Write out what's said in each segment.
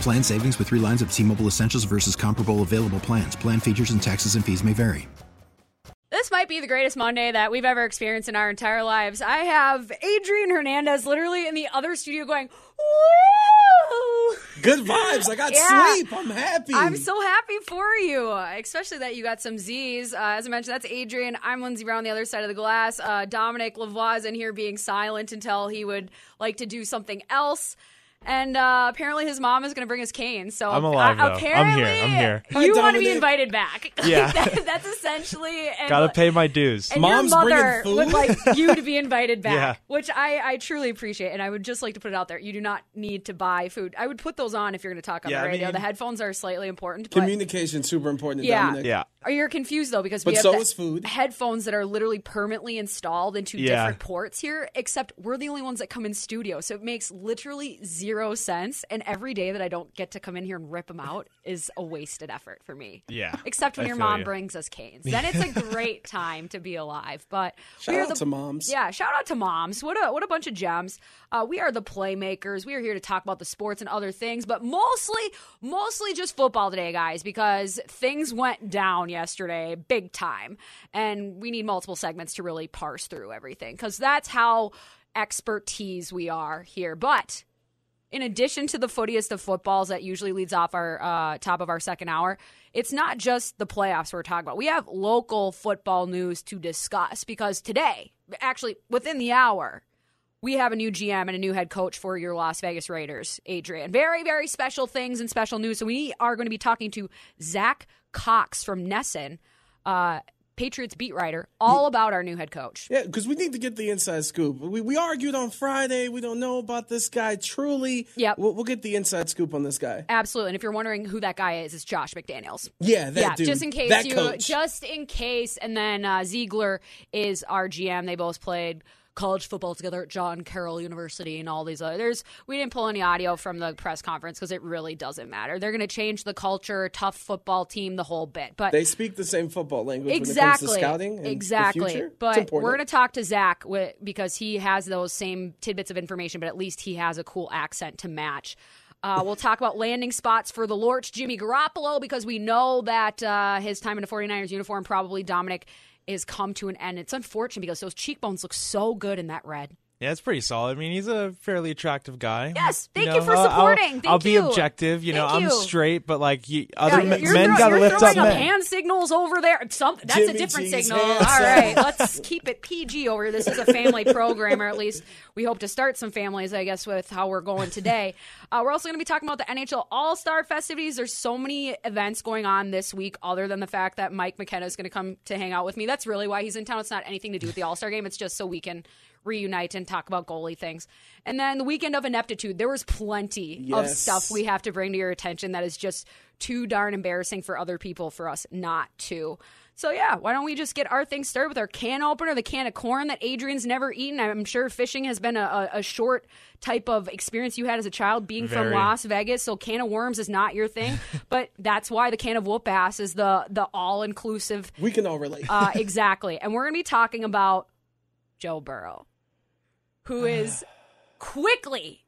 Plan savings with three lines of T Mobile Essentials versus comparable available plans. Plan features and taxes and fees may vary. This might be the greatest Monday that we've ever experienced in our entire lives. I have Adrian Hernandez literally in the other studio going, Woo! Good vibes. I got Yeah. sleep. I'm happy. I'm so happy for you, especially that you got some Z's. Uh, as I mentioned, that's Adrian. I'm Lindsey Brown, the other side of the glass. Uh, Dominic Lavoie is in here being silent until he would like to do something else. And uh, apparently, his mom is going to bring his cane. So I'm alive, uh, though. I'm apparently, here. I'm here. You want to be Dominic. invited back. Yeah. That- that's essentially. And Gotta pay my dues. and Mom's your bringing mother food? would like you to be invited back, Yeah. which I, I truly appreciate. And I would just like to put it out there: you do not need to buy food. I would put those on if you're going to talk on Yeah, the I radio. mean- the headphones are slightly important, Communication super important. to Yeah. Dominic. Yeah. are you confused though because But we have so is food. headphones that are literally permanently installed into Yeah. different ports here. Except we're the only ones that come in studio, so it makes literally zero sense. And every day that I don't get to come in here and rip them out is a wasted effort for me. Yeah, Except when I your mom ya. brings us canes, then it's a great time to be alive. But Shout we are out the, to moms. Yeah, shout out to moms. What a what a bunch of gems. Uh, we are the playmakers. We are here to talk about the sports and other things, but mostly mostly just football today, guys, because things went down yesterday big time, and we need multiple segments to really parse through everything because that's how expertise we are here. But in addition to the footiest of footballs that usually leads off our uh, top of our second hour, it's not just the playoffs we're talking about. We have local football news to discuss because today, actually within the hour, we have a new GM and a new head coach for your Las Vegas Raiders, Adrian. Very, very special things and special news. So we are going to be talking to Zach Cox from NESN, uh, Patriots beat writer, all about our new head coach. Yeah, because we need to get the inside scoop. We, we argued on Friday. We don't know about this guy truly. Yep. We'll, we'll get the inside scoop on this guy. Absolutely. And if you're wondering who that guy is, it's Josh McDaniels. Yeah, that yeah, dude. just in case that you, coach. just in case. And then uh, Ziegler is our GM. They both played college football together at John Carroll University and all these others. We didn't pull any audio from the press conference because it really doesn't matter. They're going to change the culture, tough football team, the whole bit. But they speak the same football language exactly, when it comes to scouting. exactly. But we're going to talk to Zach because he has those same tidbits of information, but at least he has a cool accent to match. Uh, we'll talk about landing spots for the Lorch Jimmy Garoppolo because we know that uh, his time in a 49ers uniform, probably Dominic, is come to an end. It's unfortunate because those cheekbones look so good in that red. Yeah, it's pretty solid. I mean, he's a fairly attractive guy. Yes, thank you for I'll- I'll- supporting. Thank I'll be you. objective. You know, Thank I'm you. straight, but like you, other Yeah, men, you're men throw- gotta you're lift up men. hand signals over there. Something that's a different G's signal. hands All let's keep it PG over here. This is a family program, or at least we hope to start some families, I guess, with how we're going today. Uh, we're also going to be talking about the NHL All Star festivities. There's so many events going on this week, other than the fact that Mike McKenna is going to come to hang out with me. That's really why he's in town. It's not anything to do with the All Star game. It's just so we can reunite and talk about goalie things. And then the weekend of ineptitude, there was plenty of stuff we have to bring to your attention that is just too darn embarrassing for other people for us not to. So yeah, why don't we just get our thing started with our can opener, the can of corn that Adrian's never eaten. I'm sure fishing has been a, a, a short type of experience you had as a child being from Las Vegas. So can of worms is not your thing, but that's why the can of whoop ass is the the all inclusive. we can all relate. Uh, exactly, and we're gonna be talking about Joe Burrow, who is quickly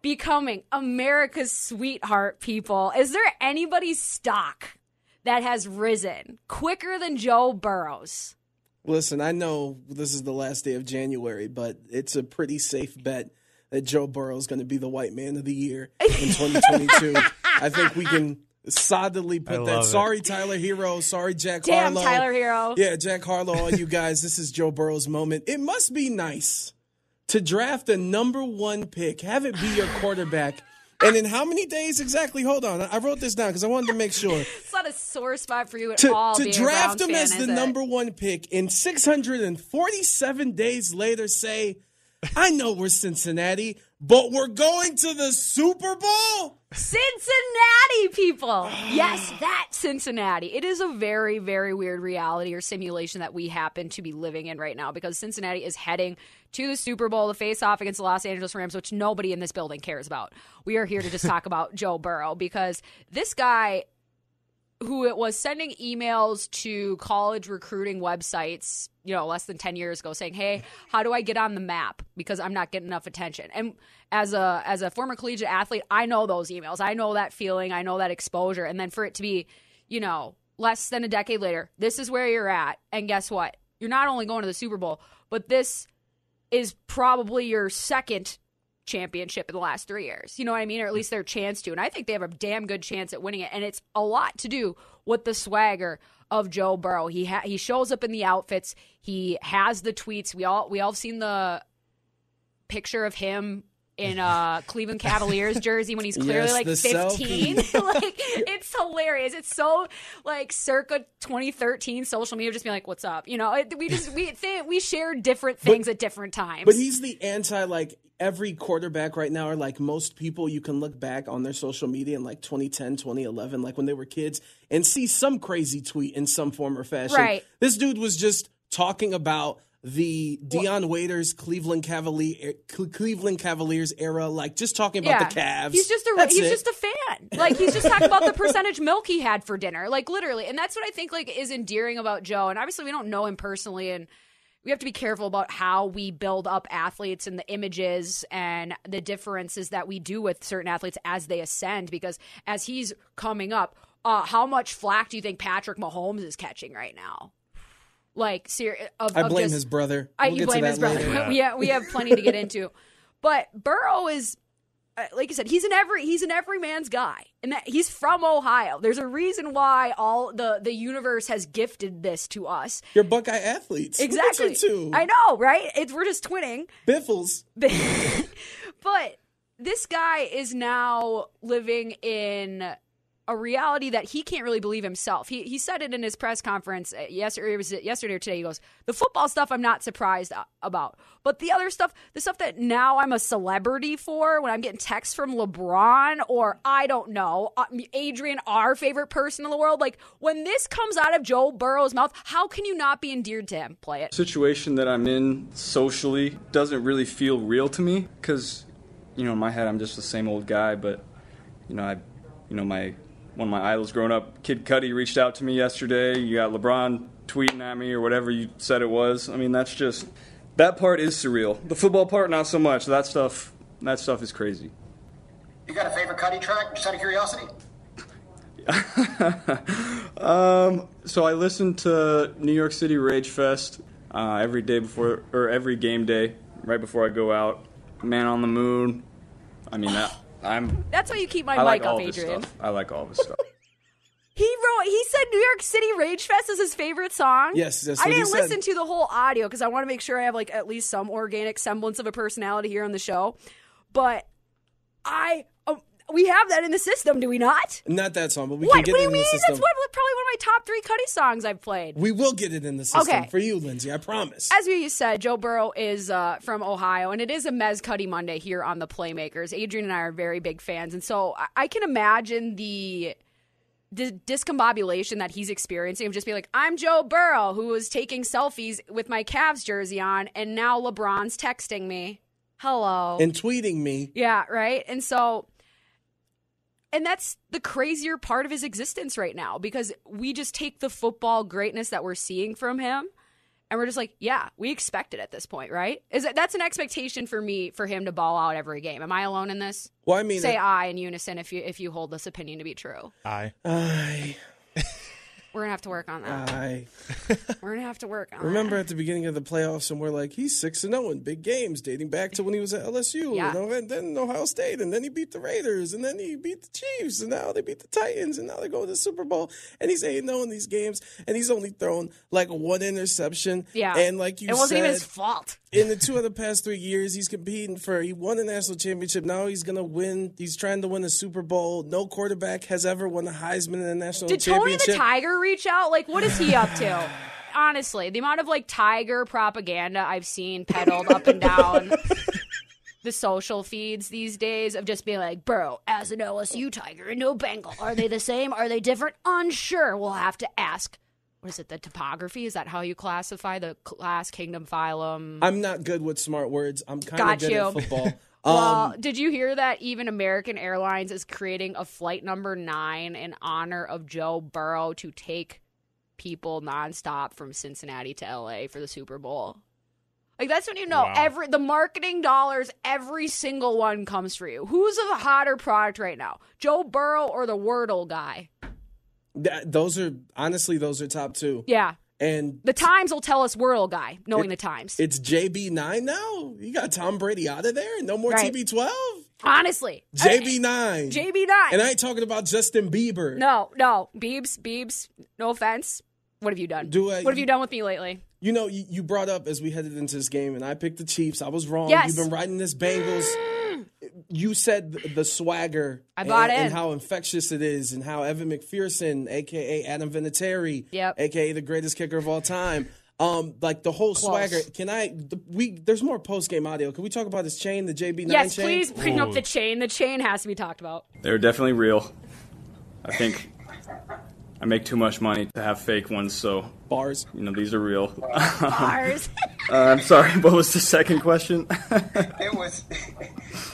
becoming America's sweetheart, people. Is there anybody's stock that has risen quicker than Joe Burrow's? Listen, I know this is the last day of January, but it's a pretty safe bet that Joe Burrow is going to be the white man of the year in 2022. I think we can solidly put that. it. Sorry, Tyler Herro. Sorry, Jack Damn, Harlow. Tyler Herro. Yeah, Jack Harlow, all you guys. This is Joe Burrow's moment. It must be nice to draft a number one pick, have it be your quarterback. And in how many days exactly? Hold on. I wrote this down because I wanted to make sure. It's not a sore spot for you at to, all. to draft him fan, as the it? number one pick and 647 days later say, I know we're Cincinnati, but we're going to the Super Bowl? Cincinnati people. yes, that Cincinnati. It is a very, very weird reality or simulation that we happen to be living in right now because Cincinnati is heading to the Super Bowl to face off against the Los Angeles Rams, which nobody in this building cares about. We are here to just talk about Joe Burrow because this guy who it was sending emails to college recruiting websites, you know, less than 10 years ago saying, "Hey, how do I get on the map because I'm not getting enough attention." And as a as a former collegiate athlete, I know those emails. I know that feeling, I know that exposure. And then for it to be, you know, less than a decade later, this is where you're at. And guess what? You're not only going to the Super Bowl, but this is probably your second championship in the last three years. You know what I mean? Or at least their chance to. And I think they have a damn good chance at winning it. And it's a lot to do with the swagger of Joe Burrow. He ha- he shows up in the outfits. He has the tweets. We all we all have seen the picture of him in uh, a Cleveland Cavaliers jersey when he's clearly Yes, like 15. like it's hilarious. It's so like circa 2013 social media just being like what's up? You know, it, we just we think we share different things at different times. But he's the anti, like, every quarterback right now, or like most people, you can look back on their social media in like 2010, 2011, like when they were kids, and see some crazy tweet in some form or fashion. Right. This dude was just talking about the Dion Waiters Cleveland Cavalier eh, Cleveland Cavaliers era, like just talking about the Cavs. He's just a That's he's it. just a fan. Like he's just talking about the percentage milk he had for dinner. Like literally. And that's what I think like is endearing about Joe. And obviously we don't know him personally and we have to be careful about how we build up athletes and the images and the differences that we do with certain athletes as they ascend because as he's coming up, uh, how much flack do you think Patrick Mahomes is catching right now? Like, ser- of, I blame just- his brother. I, We'll you blame his brother. later. Yeah. we have, plenty to get into, but Burrow is, Uh, like you said, he's an every he's an every man's guy, and that he's from Ohio. There's a reason why all the the universe has gifted this to us. You're Buckeye athletes. Exactly. I know, right? It's we're just twinning. Biffles. but this guy is now living in a reality that he can't really believe himself. He he said it in his press conference uh, yesterday. Was it yesterday or today? He goes, "The football stuff I'm not surprised about, but the other stuff, the stuff that now I'm a celebrity for, when I'm getting texts from LeBron or I don't know, uh, Adrian, our favorite person in the world, like when this comes out of Joe Burrow's mouth, how can you not be endeared to him? Play it. situation that I'm in socially doesn't really feel real to me because, you know, in my head I'm just the same old guy. But, you know, I, you know, my one of my idols growing up, Kid Cudi, reached out to me yesterday. You got LeBron tweeting at me or whatever you said it was. I mean, that's just that part is surreal. The football part, not so much. That stuff, that stuff is crazy. You got a favorite Cudi track, just out of curiosity? Um, so I listen to New York City Rage Fest uh, every day before, or every game day, right before I go out. Man on the Moon. I mean, that, I'm. That's why you keep my I mic like up, all this Adrian. stuff. I like all this stuff. He wrote. He said New York City Rage Fest is his favorite song. Yes, that's I what he didn't said. listen to the whole audio because I want to make sure I have like at least some organic semblance of a personality here on the show. But I, we have that in the system, do we not? Not that song, but we what? can get What do you mean? That's one, probably one of my top three Cudi songs I've played. We will get it in the system Okay. for you, Lindsay. I promise. As you said, Joe Burrow is uh, from Ohio, and it is a Mez Cudi Monday here on the Playmakers. Adrian and I are very big fans, and so I, I can imagine the the discombobulation that he's experiencing of just being like, I'm Joe Burrow, who was taking selfies with my Cavs jersey on, and now LeBron's texting me, "Hello," and tweeting me. yeah, right. And so, and that's the crazier part of his existence right now because we just take the football greatness that we're seeing from him and we're just like, yeah, we expect it at this point, right? Is that that's an expectation for me for him to ball out every game? Am I alone in this? Well, I mean, Say it- I in unison if you if you hold this opinion to be true. I. I, We're gonna have to work on that. I We're gonna have to work on. remember at the beginning of the playoffs, and we're like, he's six and zero in big games, dating back to when he was at LSU, Yeah. you know, and then Ohio State, and then he beat the Raiders, and then he beat the Chiefs, and now they beat the Titans, and now they go to the Super Bowl, and he's eight zero oh in these games, and he's only thrown like one interception, Yeah, and like you said, it wasn't said, even his fault. In the two of the past three years, he's competing for. He won a national championship. Now he's gonna win. He's trying to win a Super Bowl. No quarterback has ever won a Heisman in a national Did Tony the Tiger reach out? Like, what is he up to? Honestly, the amount of like Tiger propaganda I've seen peddled up and down the social feeds these days of just being like, bro, as an LSU Tiger and no Bengal, are they the same? Are they different? Unsure. We'll have to ask. What is it? The topography? Is that how you classify the class, kingdom, phylum? I'm not good with smart words. I'm kind Got of good you. at football. Well, Um, did you hear that even American Airlines is creating a flight number nine in honor of Joe Burrow to take people nonstop from Cincinnati to LA for the Super Bowl? Like that's when you know every the marketing dollars, every single one comes for you. Who's a hotter product right now, Joe Burrow or the Wordle guy? That- those are honestly those are top two. Yeah, And the Times will tell us Wordle guy, knowing the Times. it's JB nine now. You got Tom Brady out of there. No more Right. TB12. Honestly, JB nine. JB nine. And I ain't talking about Justin Bieber. No, no, Beebs, Beebs. No offense. What have you done? Do I- what have you done with me lately? You know, you, you brought up as we headed into this game, and I picked the Chiefs. I was wrong. Yes. You've been riding this Bengals. You said the, the swagger. I bought and, in. and how infectious it is, and how Evan McPherson, aka Adam Vinatieri, Yep. aka the greatest kicker of all time. Um, like the whole swagger. Can I? The, we there's more post game audio. Can we talk about this chain, the JB9 Yes, chain? please bring up the chain. The chain has to be talked about. They're definitely real. I think I make too much money to have fake ones, so Bars. you know these are real. Bars. Uh, I'm sorry. What was the second question? It was,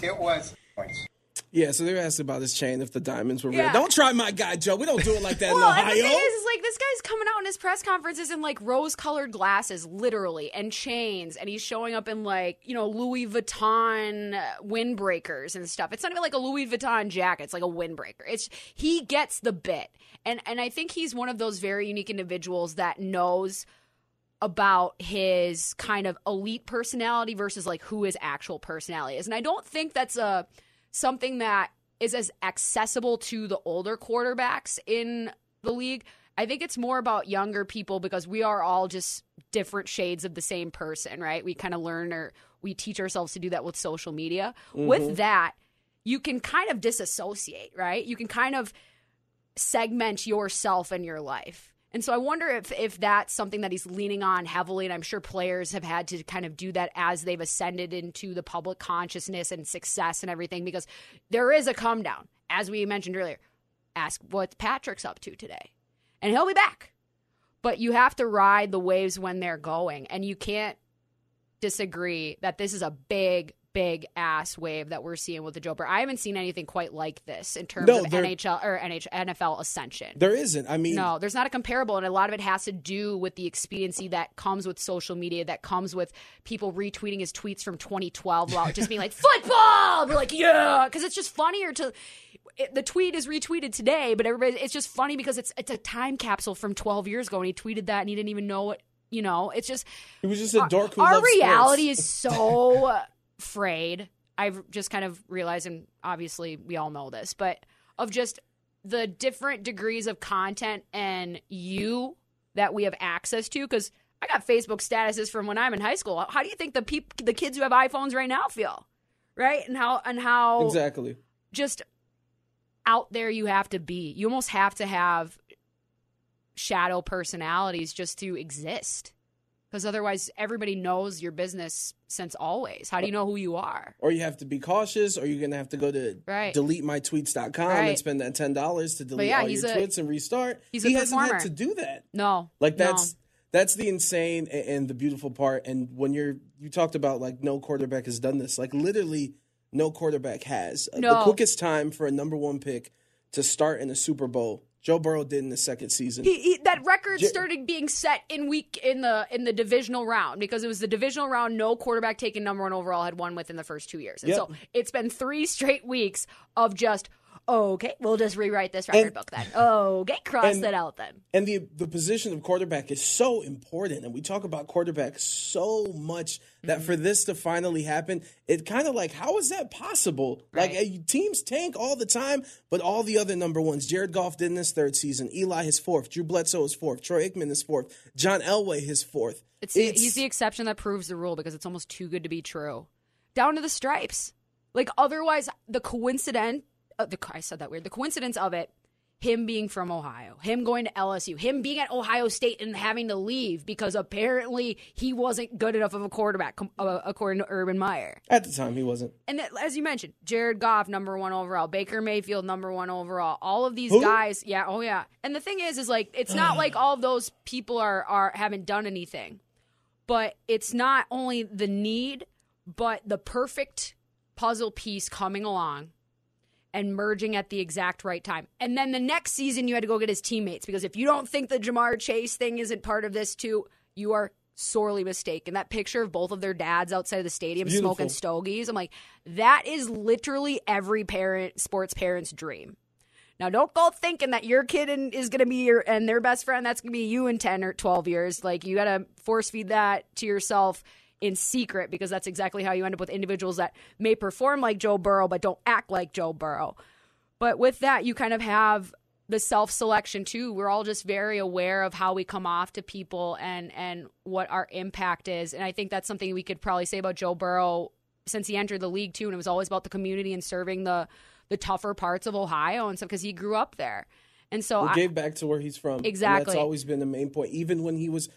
it was points. Yeah, so they were asking about this chain if the diamonds were real. Yeah. Don't try my guy, Joe. We don't do it like that well, in and the Ohio. thing is, is like this guy's coming out in his press conferences in like rose-colored glasses, literally, and chains, and he's showing up in like you know Louis Vuitton uh, windbreakers and stuff. It's not even like a Louis Vuitton jacket; it's like a windbreaker. It's he gets the bit, and and I think he's one of those very unique individuals that knows about his kind of elite personality versus like who his actual personality is. And I don't think that's a something that is as accessible to the older quarterbacks in the league. I think it's more about younger people because we are all just different shades of the same person, right? We kind of learn or we teach ourselves to do that with social media. With mm-hmm. that, you can kind of disassociate, right? You can kind of segment yourself and your life. And so I wonder if if that's something that he's leaning on heavily and I'm sure players have had to kind of do that as they've ascended into the public consciousness and success and everything because there is a come down as we mentioned earlier. Ask what Patrick's up to today. And he'll be back. But you have to ride the waves when they're going and you can't disagree that this is a big big ass wave that we're seeing with the Joe Burrow. I haven't seen anything quite like this in terms No, of there- NHL or NH, NFL ascension. there isn't. I mean, No, there's not a comparable, and a lot of it has to do with the expediency that comes with social media, that comes with people retweeting his tweets from 2012 while just being like football. We're like, yeah, because it's just funnier to. It, the tweet is retweeted today, but everybody, it's just funny because it's it's a time capsule from 12 years ago, and he tweeted that, and he didn't even know what you know. It's just he was just a who our loved reality is so frayed. I've just kind of realized, and obviously we all know this, but of just the different degrees of content and you that we have access to. Because I got Facebook statuses from when I'm in high school. How do you think the peop- the kids who have iPhones right now feel? Right, and how and how exactly. just out there you have to be. You almost have to have shadow personalities just to exist. Because otherwise, everybody knows your business since always. How do you know who you are? Or you have to be cautious, or you're gonna have to go to Right. deletemytweets.com Right. and spend that ten dollars to delete yeah, all your a- tweets and restart. he hasn't had to do that. No. Like no. that's that's the insane and the beautiful part. And when you're you talked about like no quarterback has done this. Like literally, no quarterback has. Uh, The quickest time for a number one pick to start in a Super Bowl, Joe Burrow did in the second season. He, he, that record started being set in week in the in the divisional round because it was the divisional round. No quarterback taken number one overall had won within the first two years, and Yep. so it's been three straight weeks of just Okay, we'll just rewrite this record And- book then. Okay, cross and- it out then. And the the position of quarterback is so important, and we talk about quarterback so much that Mm-hmm. for this to finally happen, it kind of like how is that possible? Like Right. uh, teams tank all the time, but all the other number ones. Jared Goff did in his third season. Eli his fourth. Drew Bledsoe is fourth. Troy Aikman is fourth. John Elway his fourth. It's, the, he's the exception that proves the rule because it's almost too good to be true. Down to the stripes. Like otherwise, the coincidence. Uh, the I said that weird. The coincidence of it, him being from Ohio, him going to LSU, him being at Ohio State and having to leave because apparently he wasn't good enough of a quarterback, uh, according to Urban Meyer. At the time, he wasn't. And that, as you mentioned, Jared Goff, number one overall, Baker Mayfield, number one overall. All of these Who? guys, yeah, oh yeah. And the thing is, is like it's not like all of those people are are haven't done anything, but it's not only the need, but the perfect puzzle piece coming along and merging at the exact right time. And then the next season, you had to go get his teammates because if you don't think the Ja'Marr Chase thing isn't part of this too, you are sorely mistaken. That picture of both of their dads outside of the stadium Beautiful. smoking stogies, I'm like, that is literally every parent, sports parent's dream. Now, don't go thinking that your kid is going to be your and their best friend. That's going to be you in ten or twelve years. Like you got to force feed that to yourself in secret because that's exactly how you end up with individuals that may perform like Joe Burrow but don't act like Joe Burrow. But with that, you kind of have the self selection too. We're all just very aware of how we come off to people and and what our impact is. And I think that's something we could probably say about Joe Burrow since he entered the league too. And it was always about the community and serving the the tougher parts of Ohio and stuff because he grew up there. And so He I, gave back to where he's from. And Exactly. that's always been the main point. Even when he was,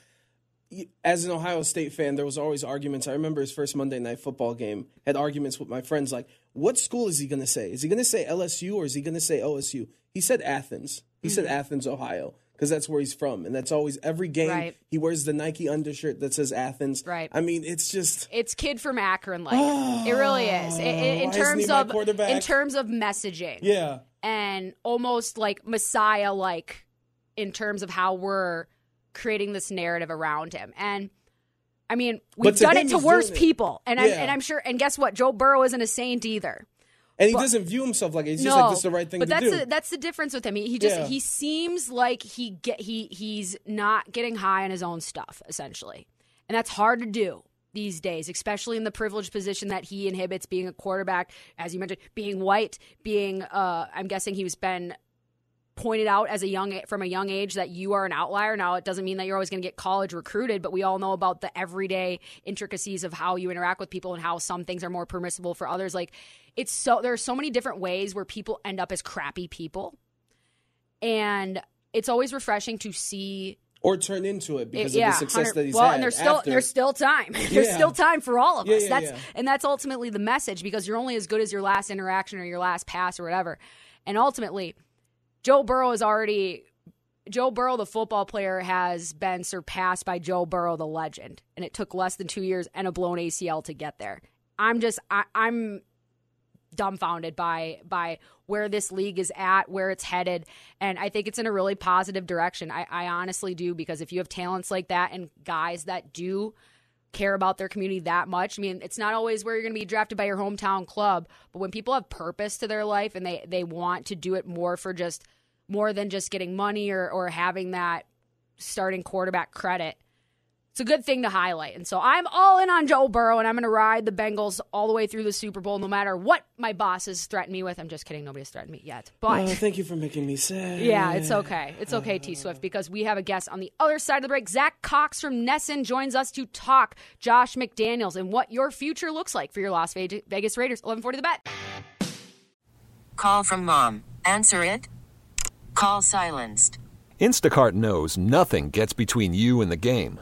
as an Ohio State fan, there was always arguments. I remember his first Monday night football game had arguments with my friends like, what school is he going to say? Is he going to say LSU or is he going to say OSU? He said Athens. He said Mm-hmm. Athens, Ohio, because that's where he's from. And that's always every game Right. he wears the Nike undershirt that says Athens. Right. I mean, it's just. it's kid from Akron like it really is in, terms of in terms of messaging Yeah. and almost like messiah like in terms of how we're creating this narrative around him and i mean we've done it to worse it. people and, I'm, and i'm sure and guess what joe burrow isn't a saint either And he But- doesn't view himself like it. He's no, just like, this is the right thing but to that's do. The, that's the difference with him. He, he just Yeah. he seems like he get he he's not getting high on his own stuff essentially, and that's hard to do these days, especially in the privileged position that he inhibits. Being a quarterback, as you mentioned, being white, being uh, I'm guessing he's been pointed out as a young from a young age that you are an outlier. Now it doesn't mean that you're always going to get college recruited, but we all know about the everyday intricacies of how you interact with people and how some things are more permissible for others. Like it's so there are so many different ways where people end up as crappy people. And it's always refreshing to see or turn into it because yeah, of the success that he's well, had. Well, and there's still after. there's still time. there's Yeah. still time for all of Yeah, us. that's and that's ultimately the message because you're only as good as your last interaction or your last pass or whatever. And ultimately, Joe Burrow is already Joe Burrow, the football player, has been surpassed by Joe Burrow, the legend, and it took less than two years and a blown ACL to get there. I'm just I, I'm dumbfounded by by where this league is at, where it's headed, and I think it's in a really positive direction. I, I honestly do because if you have talents like that and guys that do care about their community that much, I mean, it's not always where you're going to be drafted by your hometown club, but when people have purpose to their life and they they want to do it more for just more than just getting money or or having that starting quarterback credit it's a good thing to highlight. And so I'm all in on Joe Burrow, and I'm going to ride the Bengals all the way through the Super Bowl, no matter what my bosses threaten me with. I'm just kidding. Nobody's threatened me yet. But Oh, thank you for making me sad. yeah, it's okay. It's okay, T Swift, because we have a guest on the other side of the break. Zach Cox from NESN joins us to talk Josh McDaniels and what your future looks like for your Las Vegas Raiders. 1140 the bet. Call from mom. Answer it. Call silenced. Instacart knows nothing gets between you and the game.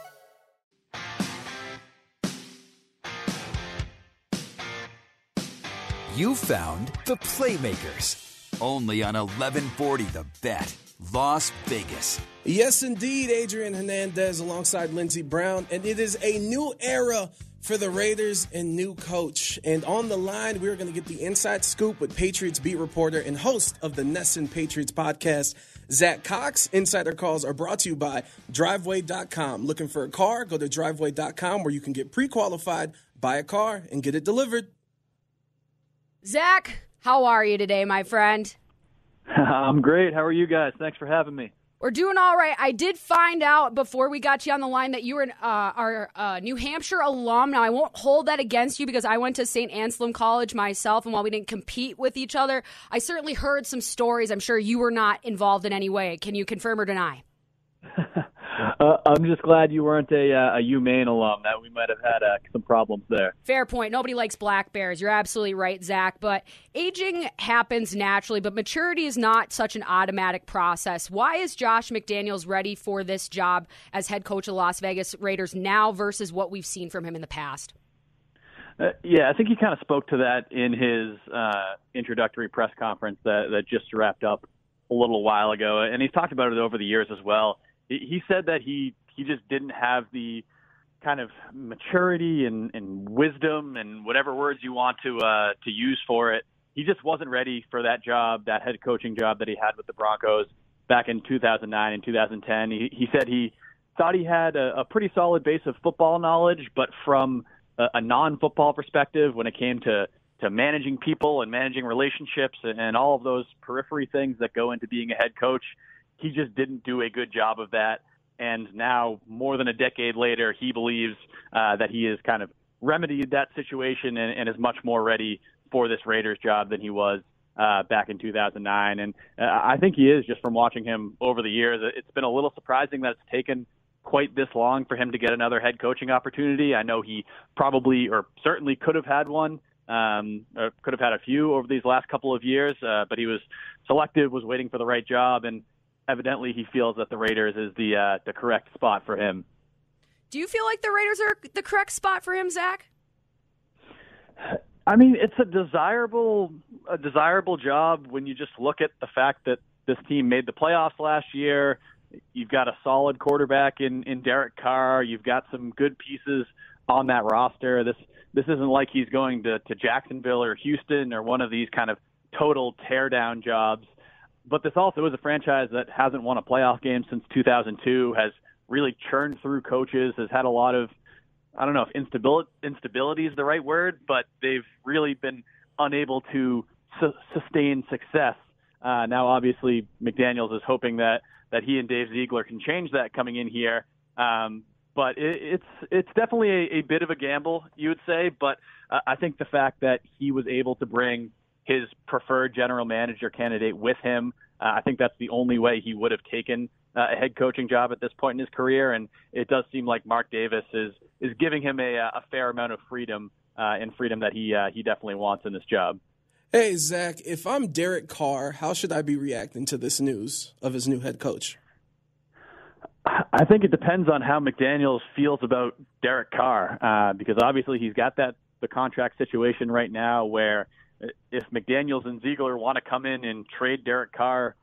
You found the Playmakers. Only on 1140 The Bet, Las Vegas. Yes, indeed, Adrian Hernandez alongside Lindsey Brown. And it is a new era for the Raiders and new coach. And on the line, we're going to get the inside scoop with Patriots beat reporter and host of the NESN Patriots podcast, Zach Cox. Insider calls are brought to you by Driveway.com. Looking for a car? Go to Driveway.com where you can get pre qualified, buy a car, and get it delivered. Zach, how are you today, my friend? I'm great. How are you guys? Thanks for having me. We're doing all right. I did find out before we got you on the line that you were an, uh, our uh, New Hampshire alum. Now, I won't hold that against you because I went to St. Anselm College myself, and while we didn't compete with each other, I certainly heard some stories. I'm sure you were not involved in any way. Can you confirm or deny? Uh, I'm just glad you weren't a, uh, a UMaine alum. That we might have had uh, some problems there. Fair point. Nobody likes black bears. You're absolutely right, Zach. But aging happens naturally, but maturity is not such an automatic process. Why is Josh McDaniels ready for this job as head coach of Las Vegas Raiders now versus what we've seen from him in the past? Uh, yeah, I think he kind of spoke to that in his uh, introductory press conference that, that just wrapped up a little while ago, and he's talked about it over the years as well he said that he he just didn't have the kind of maturity and, and wisdom and whatever words you want to uh, to use for it. He just wasn't ready for that job, that head coaching job that he had with the Broncos back in 2009 and 2010. He, he said he thought he had a, a pretty solid base of football knowledge, but from a, a non-football perspective, when it came to to managing people and managing relationships and, and all of those periphery things that go into being a head coach, he just didn't do a good job of that. And now, more than a decade later, he believes uh, that he has kind of remedied that situation and, and is much more ready for this Raiders job than he was uh, back in 2009. And uh, I think he is just from watching him over the years. It's been a little surprising that it's taken quite this long for him to get another head coaching opportunity. I know he probably or certainly could have had one. Um, could have had a few over these last couple of years, uh, but he was selective, was waiting for the right job, and evidently he feels that the Raiders is the uh, the correct spot for him. Do you feel like the Raiders are the correct spot for him, Zach? I mean, it's a desirable a desirable job when you just look at the fact that this team made the playoffs last year. You've got a solid quarterback in in Derek Carr. You've got some good pieces on that roster. This this isn't like he's going to to Jacksonville or Houston or one of these kind of total teardown jobs but this also is a franchise that hasn't won a playoff game since 2002, has really churned through coaches, has had a lot of, I don't know if instability, instability is the right word, but they've really been unable to su- sustain success. Uh, now, obviously, McDaniels is hoping that, that he and Dave Ziegler can change that coming in here. Um, but it, it's it's definitely a, a bit of a gamble, you would say. But uh, I think the fact that he was able to bring his preferred general manager candidate with him. Uh, I think that's the only way he would have taken uh, a head coaching job at this point in his career, and it does seem like Mark Davis is is giving him a, a fair amount of freedom uh, and freedom that he uh, he definitely wants in this job. Hey Zach, if I'm Derek Carr, how should I be reacting to this news of his new head coach? I think it depends on how McDaniels feels about Derek Carr, uh, because obviously he's got that the contract situation right now where if McDaniels and Ziegler want to come in and trade Derek Carr,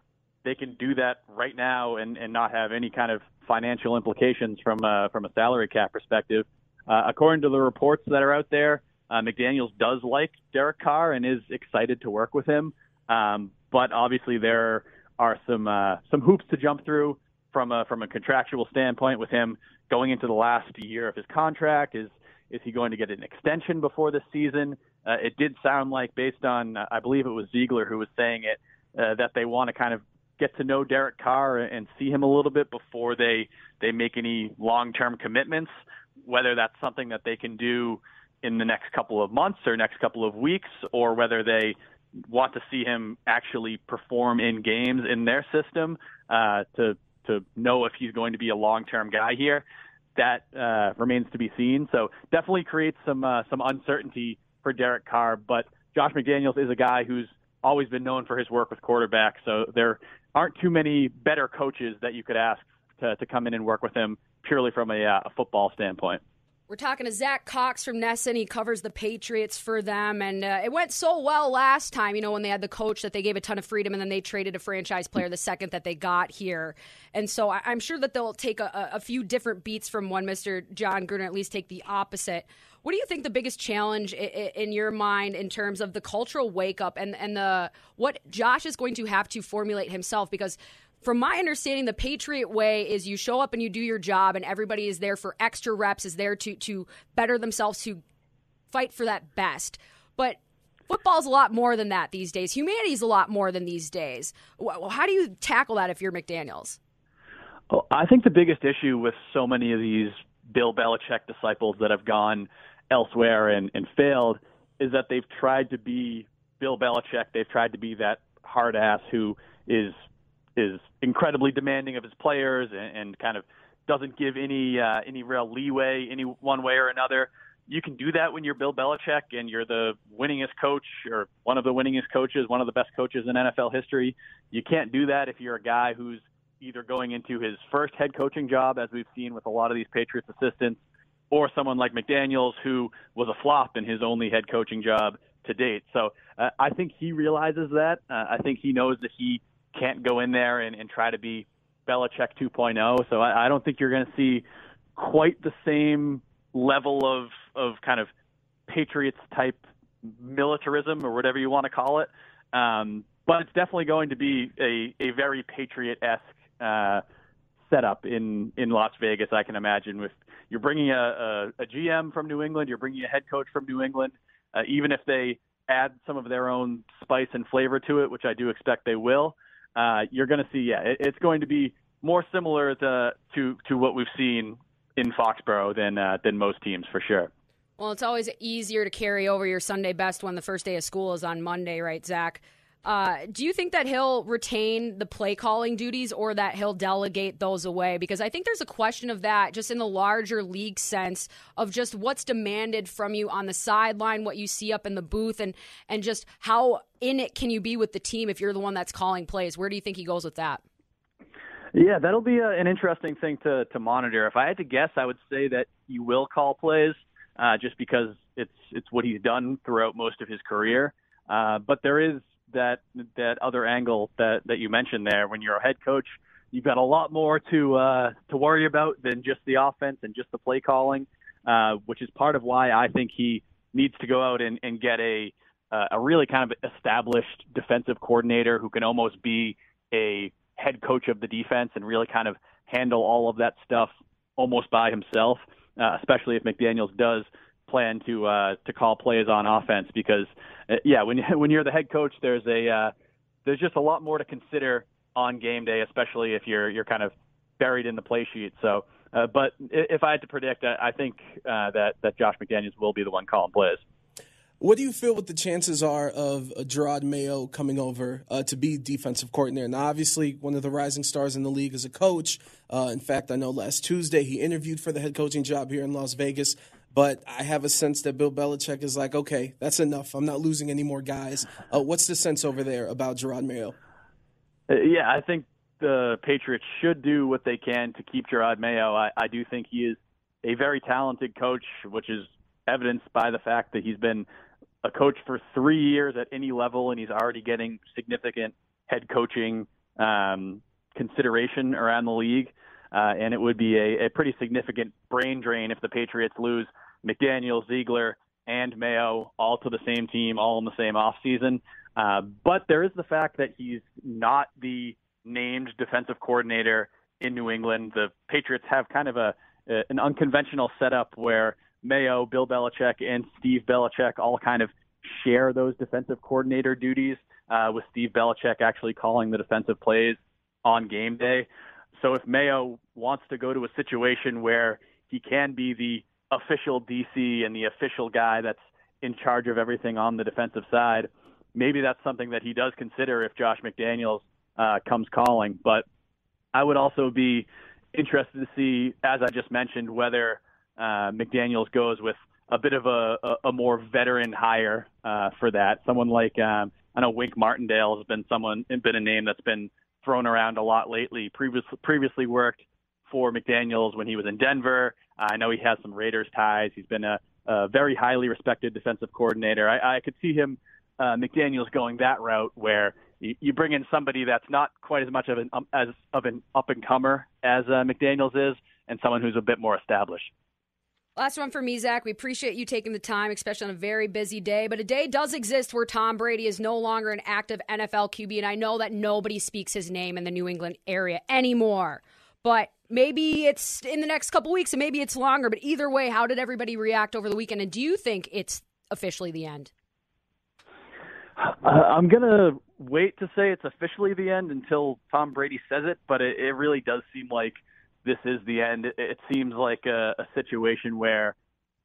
they can do that right now and, and not have any kind of financial implications from a, from a salary cap perspective. Uh, according to the reports that are out there, uh, McDaniels does like Derek Carr and is excited to work with him. Um, but obviously there are some uh, some hoops to jump through from a from a contractual standpoint with him going into the last year of his contract. Is is he going to get an extension before the season? Uh, it did sound like, based on uh, I believe it was Ziegler who was saying it, uh, that they want to kind of get to know Derek Carr and see him a little bit before they they make any long term commitments. Whether that's something that they can do in the next couple of months or next couple of weeks, or whether they want to see him actually perform in games in their system uh, to to know if he's going to be a long term guy here. That uh, remains to be seen. So definitely creates some uh, some uncertainty for Derek Carr. But Josh McDaniels is a guy who's always been known for his work with quarterbacks. So there aren't too many better coaches that you could ask to, to come in and work with him purely from a, uh, a football standpoint. We're talking to Zach Cox from NESN. He covers the Patriots for them. And uh, it went so well last time, you know, when they had the coach that they gave a ton of freedom and then they traded a franchise player the second that they got here. And so I- am sure that they'll take a-, a few different beats from one Mr. Jon Gruden, at least take the opposite. What do you think the biggest challenge in your mind in terms of the cultural wake up and, and the what Josh is going to have to formulate himself? Because from my understanding, the Patriot way is you show up and you do your job, and everybody is there for extra reps, is there to to better themselves, to fight for that best. But football's a lot more than that these days. Humanity's a lot more than these days. How do you tackle that if you're McDaniel's? Well, I think the biggest issue with so many of these Bill Belichick disciples that have gone elsewhere and, and failed is that they've tried to be Bill Belichick. They've tried to be that hard ass who is is incredibly demanding of his players and, and kind of doesn't give any uh, any real leeway any one way or another. You can do that when you're Bill Belichick and you're the winningest coach or one of the winningest coaches, one of the best coaches in NFL history. You can't do that if you're a guy who's either going into his first head coaching job, as we've seen with a lot of these Patriots assistants, or someone like McDaniels, who was a flop in his only head coaching job to date. So uh, I think he realizes that. Uh, I think he knows that he can't go in there and, and try to be Belichick 2.0. So I, I don't think you're going to see quite the same level of of kind of Patriots type militarism or whatever you want to call it. Um, but it's definitely going to be a, a very Patriot esque uh, setup in in Las Vegas. I can imagine with you're bringing a, a, a GM from New England, you're bringing a head coach from New England. Uh, even if they add some of their own spice and flavor to it, which I do expect they will, uh, you're going to see, yeah, it, it's going to be more similar to, to to what we've seen in Foxborough than uh, than most teams for sure. Well, it's always easier to carry over your Sunday best when the first day of school is on Monday, right, Zach? Uh, do you think that he'll retain the play calling duties or that he'll delegate those away? Because I think there's a question of that just in the larger league sense of just what's demanded from you on the sideline, what you see up in the booth, and and just how in it can you be with the team if you're the one that's calling plays? Where do you think he goes with that? Yeah, that'll be a, an interesting thing to to monitor. If I had to guess, I would say that he will call plays, uh, just because it's it's what he's done throughout most of his career. Uh, but there is that that other angle that that you mentioned there. When you're a head coach, you've got a lot more to uh, to worry about than just the offense and just the play calling, uh, which is part of why I think he needs to go out and, and get a uh, a really kind of established defensive coordinator who can almost be a head coach of the defense and really kind of handle all of that stuff almost by himself, uh, especially if McDaniels does plan to uh, to call plays on offense because uh, yeah when when you're the head coach there's a uh, there's just a lot more to consider on game day especially if you're you're kind of buried in the play sheet so uh, but if I had to predict I, I think uh, that that Josh McDaniels will be the one calling plays. What do you feel what the chances are of Jerod Mayo coming over uh, to be defensive coordinator? Now, obviously, one of the rising stars in the league as a coach. Uh, in fact, I know last Tuesday he interviewed for the head coaching job here in Las Vegas. But I have a sense that Bill Belichick is like, okay, that's enough. I'm not losing any more guys. Uh, what's the sense over there about Gerard Mayo? Uh, yeah, I think the Patriots should do what they can to keep Gerard Mayo. I, I do think he is a very talented coach, which is evidenced by the fact that he's been a coach for three years at any level, and he's already getting significant head coaching um, consideration around the league. Uh, and it would be a, a pretty significant brain drain if the Patriots lose McDaniel, Ziegler, and Mayo all to the same team, all in the same offseason. Uh, but there is the fact that he's not the named defensive coordinator in New England. The Patriots have kind of a an unconventional setup where Mayo, Bill Belichick, and Steve Belichick all kind of share those defensive coordinator duties, uh, with Steve Belichick actually calling the defensive plays on game day. So if Mayo wants to go to a situation where he can be the official DC and the official guy that's in charge of everything on the defensive side, maybe that's something that he does consider if Josh McDaniels uh, comes calling. But I would also be interested to see, as I just mentioned, whether uh, McDaniels goes with a bit of a, a, a more veteran hire uh, for that. Someone like um, I know Wink Martindale has been someone been a name that's been thrown around a lot lately. Previously, previously worked for McDaniels when he was in Denver. I know he has some Raiders ties. He's been a, a very highly respected defensive coordinator. I, I could see him uh, McDaniels going that route where you, you bring in somebody that's not quite as much of an um, as of an up and comer as uh, McDaniels is, and someone who's a bit more established. Last one for me, Zach. We appreciate you taking the time, especially on a very busy day. But a day does exist where Tom Brady is no longer an active NFL QB, and I know that nobody speaks his name in the New England area anymore. But maybe it's in the next couple weeks, and maybe it's longer. But either way, how did everybody react over the weekend? And do you think it's officially the end? Uh, I'm gonna wait to say it's officially the end until Tom Brady says it, but it, it really does seem like this is the end. It, it seems like a, a situation where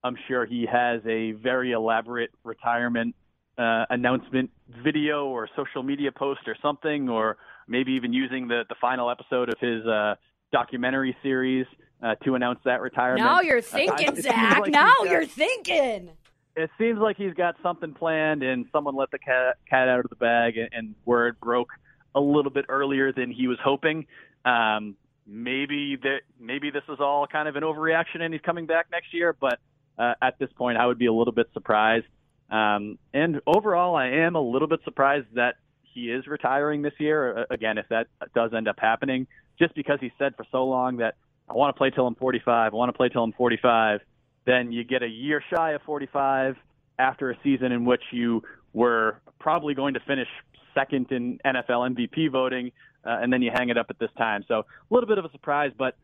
I'm sure he has a very elaborate retirement uh, announcement video or social media post or something, or maybe even using the the final episode of his uh, documentary series uh, to announce that retirement. Now you're thinking, uh, Zach. Like now got, you're thinking. It seems like he's got something planned, and someone let the cat, cat out of the bag, and, and word broke a little bit earlier than he was hoping. Um, maybe that maybe this is all kind of an overreaction, and he's coming back next year. But uh, at this point, I would be a little bit surprised. Um, and overall, I am a little bit surprised that he is retiring this year. Again, if that does end up happening, just because he said for so long that I want to play till I'm 45, I want to play till I'm 45, then you get a year shy of 45 after a season in which you were probably going to finish second in NFL MVP voting, uh, and then you hang it up at this time. So a little bit of a surprise, but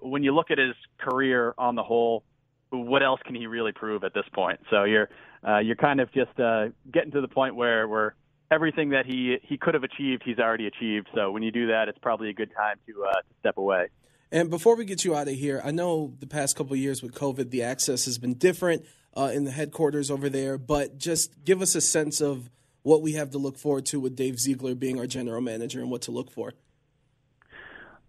when you look at his career on the whole, what else can he really prove at this point? So you're uh, you're kind of just uh, getting to the point where where everything that he he could have achieved, he's already achieved. So when you do that, it's probably a good time to, uh, to step away. And before we get you out of here, I know the past couple of years with COVID, the access has been different uh, in the headquarters over there. But just give us a sense of what we have to look forward to with Dave Ziegler being our general manager and what to look for.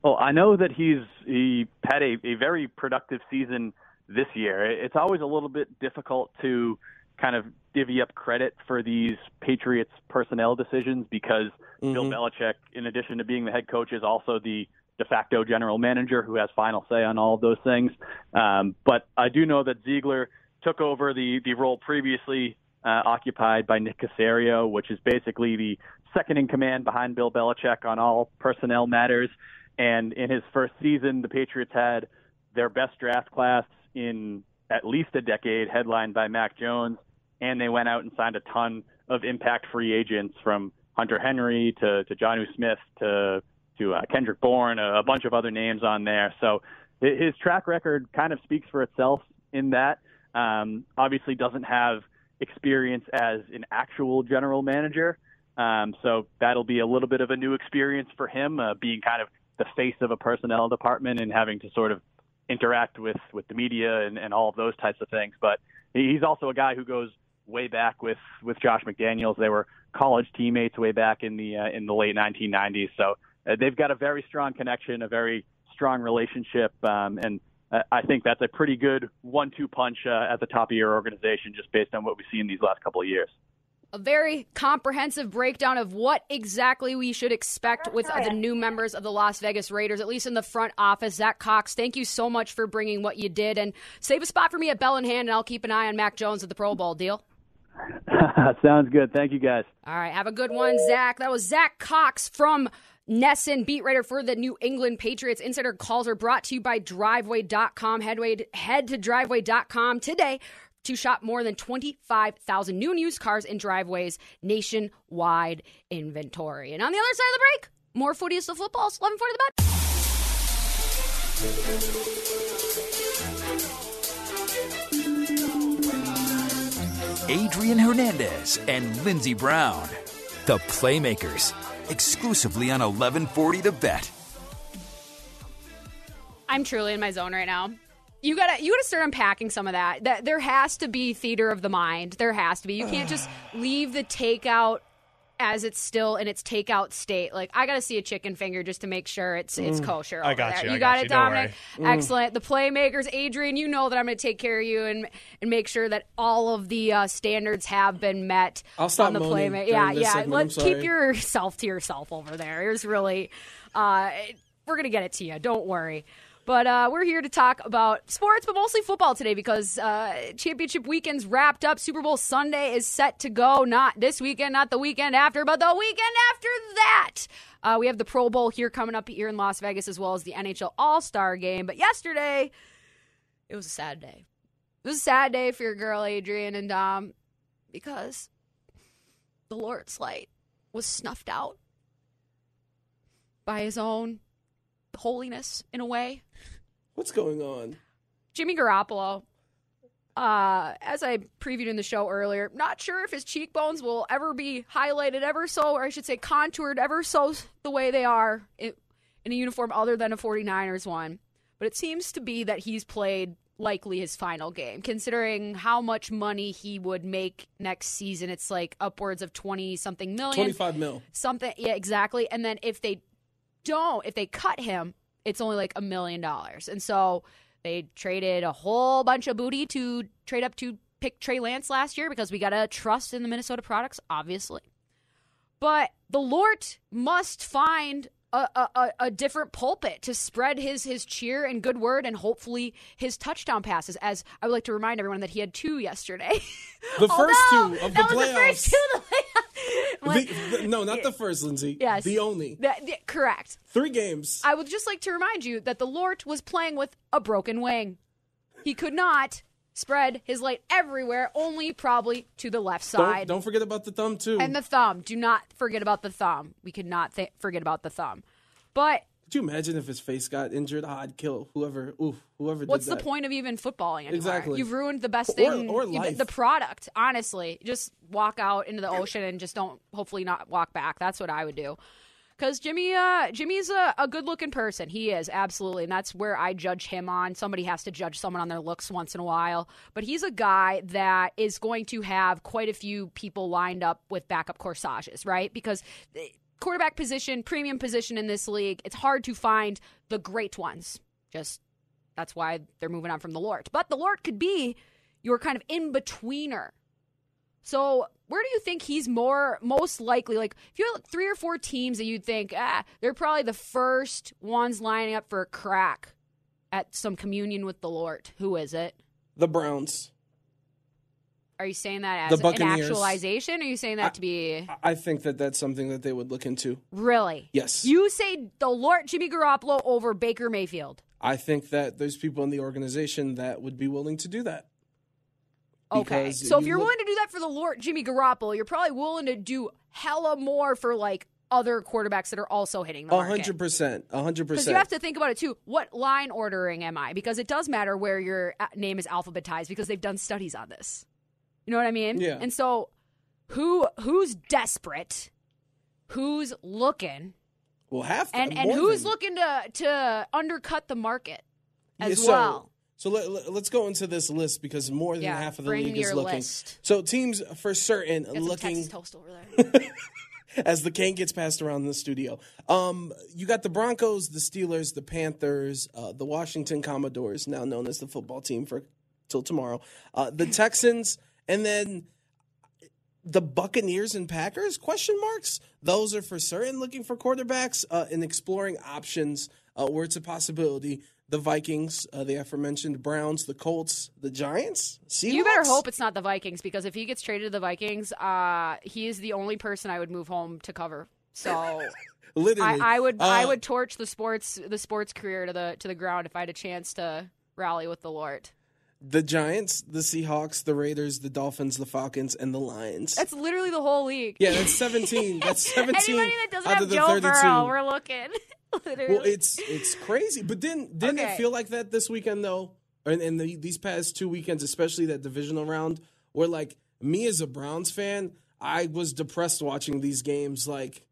Well, I know that he's he had a, a very productive season this year. It's always a little bit difficult to kind of divvy up credit for these Patriots personnel decisions because mm-hmm. Bill Belichick, in addition to being the head coach, is also the de facto general manager who has final say on all of those things. Um, but I do know that Ziegler took over the the role previously uh, occupied by Nick Caserio, which is basically the second in command behind Bill Belichick on all personnel matters. And in his first season, the Patriots had their best draft class in at least a decade, headlined by Mac Jones and they went out and signed a ton of impact free agents from Hunter Henry to to Jonnu Smith to to uh, Kendrick Bourne, a, a bunch of other names on there. So his track record kind of speaks for itself in that. Um, obviously, doesn't have experience as an actual general manager, um, so that'll be a little bit of a new experience for him, uh, being kind of the face of a personnel department and having to sort of interact with with the media and, and all of those types of things. But he's also a guy who goes way back with with Josh McDaniels. They were college teammates way back in the uh, in the late 1990s. So uh, they've got a very strong connection, a very strong relationship, um, and uh, I think that's a pretty good one-two punch uh, at the top of your organization, just based on what we've seen these last couple of years. a very comprehensive breakdown of what exactly we should expect with the new members of the Las Vegas Raiders, at least in the front office. Zach Cox, thank you so much for bringing what you did. And save a spot for me at Bell and Hand, and I'll keep an eye on Mac Jones at the Pro Bowl. Deal? Sounds good. Thank you, guys. All right. Have a good one, Zach. That was Zach Cox from NESN, beat writer for the New England Patriots. Insider calls are brought to you by Driveway.com. Headway, head to Driveway.com today to shop more than 25,000 new and used cars in driveways nationwide inventory. And on the other side of the break, more footy is the football. It's 1140 the bet. Adrian Hernandez and Lindsey Brown. The Playmakers. Exclusively on 1140 The Bet. I'm truly in my zone right now. You gotta you gotta start unpacking some of that. That there has to be theater of the mind. There has to be. You can't just leave the takeout as it's still in its takeout state. Like I gotta see a chicken finger just to make sure it's it's Mm. kosher. I got there. you, I You got got you. it, Don't Dominic. worry. Mm. Excellent. The playmakers, Adrian. You know that I'm gonna take care of you and and make sure that all of the uh, standards have been met. I'll stop on the moaning playmate. Yeah, this yeah. segment. Let's keep yourself to yourself over there. There's really, uh, we're gonna get it to you. Don't worry. But uh, we're here to talk about sports, but mostly football today because uh, championship weekend's wrapped up. Super Bowl Sunday is set to go. Not this weekend, not the weekend after, but the weekend after that. Uh, we have the Pro Bowl here coming up here in Las Vegas, as well as the NHL All Star Game. But yesterday, it was a sad day. It was a sad day for your girl Adrian and Dom because the Lord's light was snuffed out by his own holiness in a way. What's going on? Jimmy Garoppolo, uh, as I previewed in the show earlier, not sure if his cheekbones will ever be highlighted ever so, or I should say contoured ever so the way they are in, in a uniform other than a 49ers one. But it seems to be that he's played likely his final game, considering how much money he would make next season. It's like upwards of 20 something million. 25 mil. Something, yeah, exactly. And then if they don't, if they cut him, it's only like a million dollars. And so they traded a whole bunch of booty to trade up to pick Trey Lance last year because we got to trust in the Minnesota products, obviously. But the Lord must find a, a, a- a different pulpit to spread his his cheer and good word and hopefully his touchdown passes. As I would like to remind everyone that he had two yesterday. The first two of that the was playoffs. the first two of the playoffs. The- the- no, not the first, Lindsay. Yes. The only. That- correct. Three games. I would just like to remind you that the Lort was playing with a broken wing. He could not spread his light everywhere, only probably to the left Don't, side. don't forget about the thumb, too. And the thumb. Do not forget about the thumb. We could not th- forget about the thumb. But Could you imagine if his face got injured? Ah, I'd kill whoever. Ooh, whoever. what's did the point of even footballing anymore? Exactly. You've ruined the best thing, or you- life. the product. Honestly, just walk out into the ocean and just don't. Hopefully, not walk back. That's what I would do. Because Jimmy, uh, Jimmy's a, a good-looking person. He is absolutely, and that's where I judge him on. Somebody has to judge someone on their looks once in a while. But he's a guy that is going to have quite a few people lined up with backup corsages, right? Because quarterback position, premium position in this league, it's hard to find the great ones. Just that's why they're moving on from the Lord. But the Lord could be your kind of in betweener. So where do you think he's more most likely? Like if you had three or four teams that you'd think, ah, they're probably the first ones lining up for a crack at some communion with the Lord. Who is it? The Browns. Are you saying that as an actualization? Or are you saying that to be I think that that's something that they would look into. really? Yes. You say the Lord Jimmy Garoppolo over Baker Mayfield. I think that there's people in the organization that would be willing to do that. Okay. Because So if you you're look- willing to do that for the Lord Jimmy Garoppolo, you're probably willing to do hella more for like other quarterbacks that are also hitting the A market. hundred percent, a hundred Because you have to think about it too. What line ordering am I? Because it does matter where your uh, name is alphabetized because they've done studies on this. You know what I mean? Yeah. And so, who who's desperate? Who's looking? Well, half And and who's than- looking to to undercut the market as Yeah, so, well? So let, us go into this list because more than Yeah, half of the league is looking. list. So teams for certain looking Texas toast over there. as the cane gets passed around in the studio. Um, you got the Broncos, the Steelers, the Panthers, uh, the Washington Commodores, now known as the football team for till tomorrow, uh, the Texans, and then the Buccaneers and Packers? Question marks. Those are for certain. Looking for quarterbacks uh, and exploring options uh, where it's a possibility. The Vikings, uh, the aforementioned Browns, the Colts, the Giants. Seahawks. You better hope it's not the Vikings because if he gets traded to the Vikings, uh, he is the only person I would move home to cover. So Literally, I, I would I Uh, would torch the sports the sports career to the to the ground if I had a chance to rally with the Lord. The Giants, the Seahawks, the Raiders, the Dolphins, the Falcons, and the Lions. That's literally the whole league. yeah, that's seventeen. That's seventeen Anybody that doesn't out have the Joe. Burrow, we're looking. literally. Well, it's it's crazy. But then didn't Okay. it feel like that this weekend though? And, and the, these past two weekends, especially that divisional round, where like me as a Browns fan, I was depressed watching these games. Like,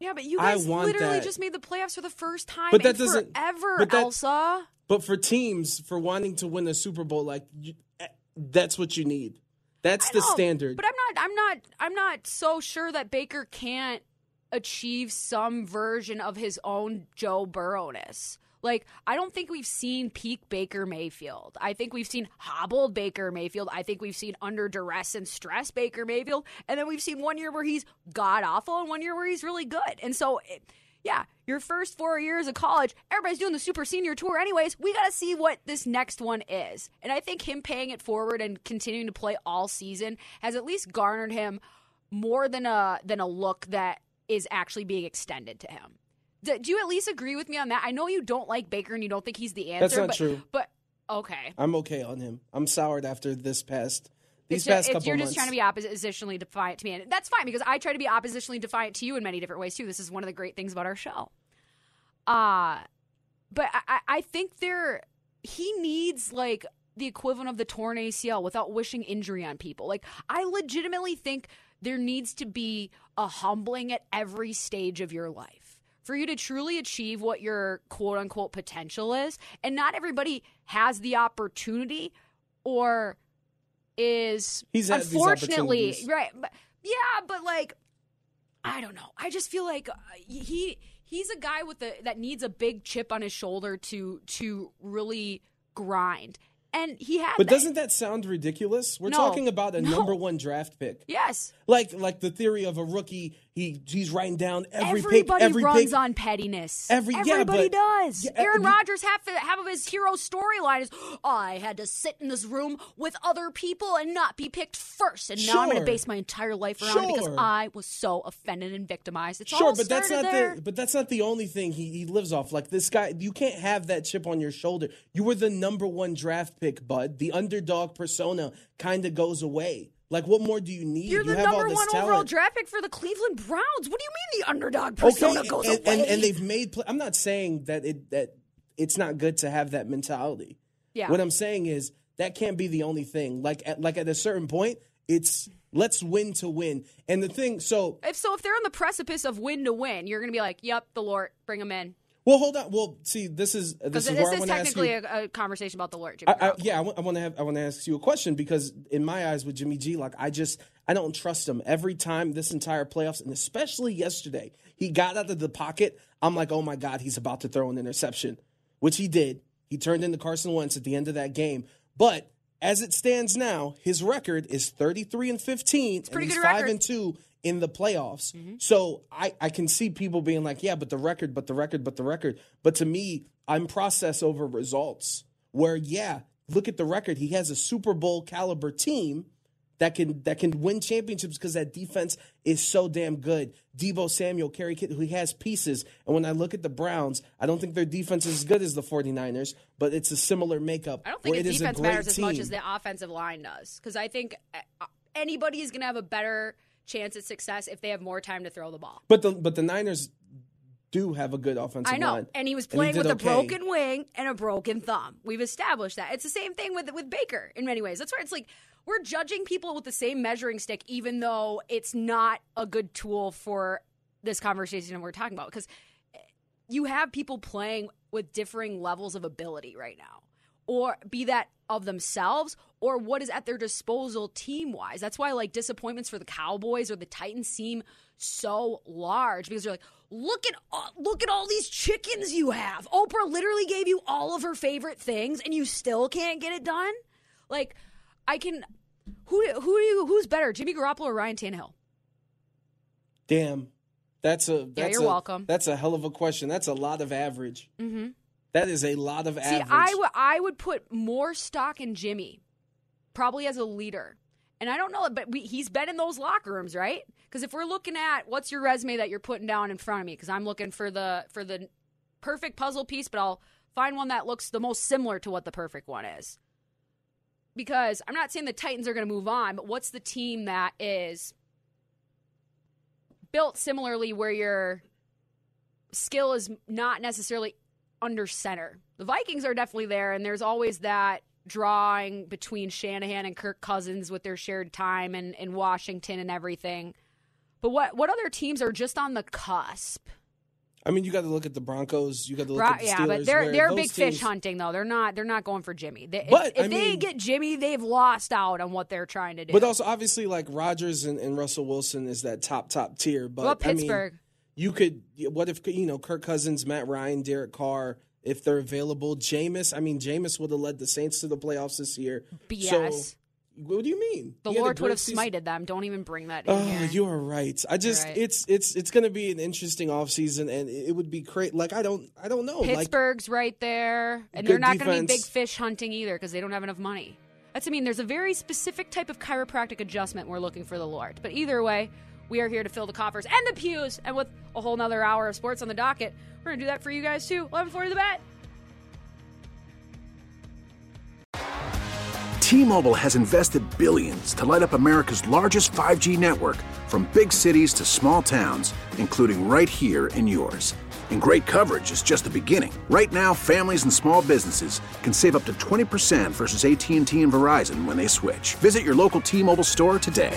yeah, but you I guys literally that. just made the playoffs for the first time But that in doesn't- that- Elsa. But for teams for wanting to win a Super Bowl, like you, eh, that's what you need. That's the No, standard. But I'm not. I'm not. I'm not so sure that Baker can't achieve some version of his own Joe Burrowness. Like I don't think we've seen peak Baker Mayfield. I think we've seen hobbled Baker Mayfield. I think we've seen under duress and stress Baker Mayfield, and then we've seen one year where he's god awful and one year where he's really good. And so. It, yeah, your first four years of college, everybody's doing the super senior tour anyways. We got to see what this next one is. And I think him paying it forward and continuing to play all season has at least garnered him more than a than a look that is actually being extended to him. Do, do you at least agree with me on that? I know you don't like Baker and you don't think he's the answer. That's not but, true. But okay. I'm okay on him. I'm soured after this past these It's just, past couple you're months. just trying to be oppositionally defiant to me, and that's fine because I try to be oppositionally defiant to you in many different ways too. This is one of the great things about our show. Uh but I, I- I think there he needs like the equivalent of the torn ACL without wishing injury on people. Like I legitimately think there needs to be a humbling at every stage of your life for you to truly achieve what your quote unquote potential is. And not everybody has the opportunity or is He's unfortunately right. But, yeah, but like I don't know. I just feel like uh, he he's a guy with a that needs a big chip on his shoulder to to really grind. And he had But that. doesn't that sound ridiculous? We're No. talking about a No. number one draft pick. Yes. Like like the theory of a rookie, he he's writing down every Everybody pick, every runs pick. on pettiness. Every- yeah, Everybody but- does. Yeah, Aaron Rodgers half half of his hero storyline is I had to sit in this room with other people and not be picked first, and now I'm going to base my entire life around it because I was so offended and victimized. It's Sure, but that's not there. the but that's not the only thing he, he lives off. Like this guy, you can't have that chip on your shoulder. You were the number one draft pick, bud. The underdog persona kind of goes away. Like, what more do you need? You're you the all number one talent. overall draft pick for the Cleveland Browns. What do you mean the underdog persona okay, goes and, away? and, and they've made. Play- I'm not saying that it that it's not good to have that mentality. Yeah. What I'm saying is that can't be the only thing. Like at like at a certain point, it's let's win to win. And the thing, so if so, if they're on the precipice of win to win, you're going to be like, "Yep, the Lord, bring them in." Well, hold on. Well, see, this is this is this is want to ask you. technically a, a conversation about the Lord. Jimmy I, I, yeah, I want to have I want to ask you a question because in my eyes with Jimmy G, like I just I don't trust him every time this entire playoffs and especially yesterday he got out of the pocket. I'm like, oh my god, he's about to throw an interception, which he did. He turned into Carson Wentz at the end of that game, but. As it stands now, his record is 33 and 15, and pretty he's good 5 record. and 2 in the playoffs. So I, I can see people being like, yeah, but the record, but the record, but the record. But to me, I'm process over results. Where yeah, look at the record. He has a Super Bowl caliber team that can that can win championships because that defense is so damn good. Deebo Samuel, Kerry Kitt, who has pieces. And when I look at the Browns, I don't think their defense is as good as the 49ers, but it's a similar makeup. I don't think where his it is a defense matters as much as the offensive line does. Because I think uh, anybody is going to have a better chance at success if they have more time to throw the ball. But the but the Niners do have a good offensive I know, line. and he was playing did with a broken wing and a broken thumb. We've established that. It's the same thing with with Baker in many ways. That's why it's like we're judging people with the same measuring stick, even though it's not a good tool for this conversation we're talking about. Because you have people playing with differing levels of ability right now, or be that of themselves or what is at their disposal team wise. That's why like disappointments for the Cowboys or the Titans seem so large because they're like, look at all, look at all these chickens you have. Oprah literally gave you all of her favorite things and you still can't get it done. Like I can Who who do you, who's better, Jimmy Garoppolo or Ryan Tannehill? Damn. That's a that's you're a, welcome. That's a hell of a question. That's a lot of average. Mm-hmm. That is a lot of See, average. I would I would put more stock in Jimmy, probably as a leader. And I don't know, but we, he's been in those locker rooms, right? Because if we're looking at what's your resume that you're putting down in front of me, because I'm looking for the for the perfect puzzle piece, but I'll find one that looks the most similar to what the perfect one is. Because I'm not saying the Titans are going to move on, but what's the team that is built similarly where your skill is not necessarily under center. The Vikings are definitely there, and there's always that drawing between Shanahan and Kirk Cousins with their shared time and in Washington and everything. But what what other teams are just on the cusp? I mean, you got to look at the Broncos. You got to look Right, at the yeah, Steelers. but they're they're big teams- fish hunting though. They're not they're not going for Jimmy. They, if But, if I they mean- get Jimmy, they've lost out on what they're trying to do. But also, obviously, like Rodgers and, and Russell Wilson is that top top tier. But about I mean, Pittsburgh? You could. What if you know Kirk Cousins, Matt Ryan, Derek Carr, if they're available? Jameis. I mean, Jameis would have led the Saints to the playoffs this year. BS. So, what do you mean? the He Lord would have season. smited them. Don't even bring that in Oh, here. you are right. I just right. it's it's it's going to be an interesting offseason and it would be great. Like I don't I don't know. Like Pittsburgh's right there, and they're not going to be big fish hunting either because they don't have enough money. That's I mean, there's a very specific type of chiropractic adjustment we're looking for the Lord. But either way, we are here to fill the coffers and the pews, and with a whole nother hour of sports on the docket, we're going to do that for you guys too. 11:40 the bet. T-Mobile has invested billions to light up America's largest 5G network from big cities to small towns, including right here in yours. And great coverage is just the beginning. Right now, families and small businesses can save up to 20% versus AT&T and Verizon when they switch. Visit your local T-Mobile store today.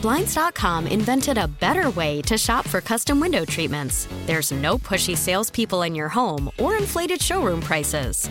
Blinds.com invented a better way to shop for custom window treatments. There's no pushy salespeople in your home or inflated showroom prices.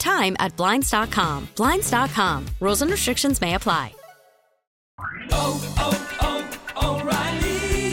time at Blinds.com. Blinds.com. Rules and restrictions may apply. Oh, oh, oh.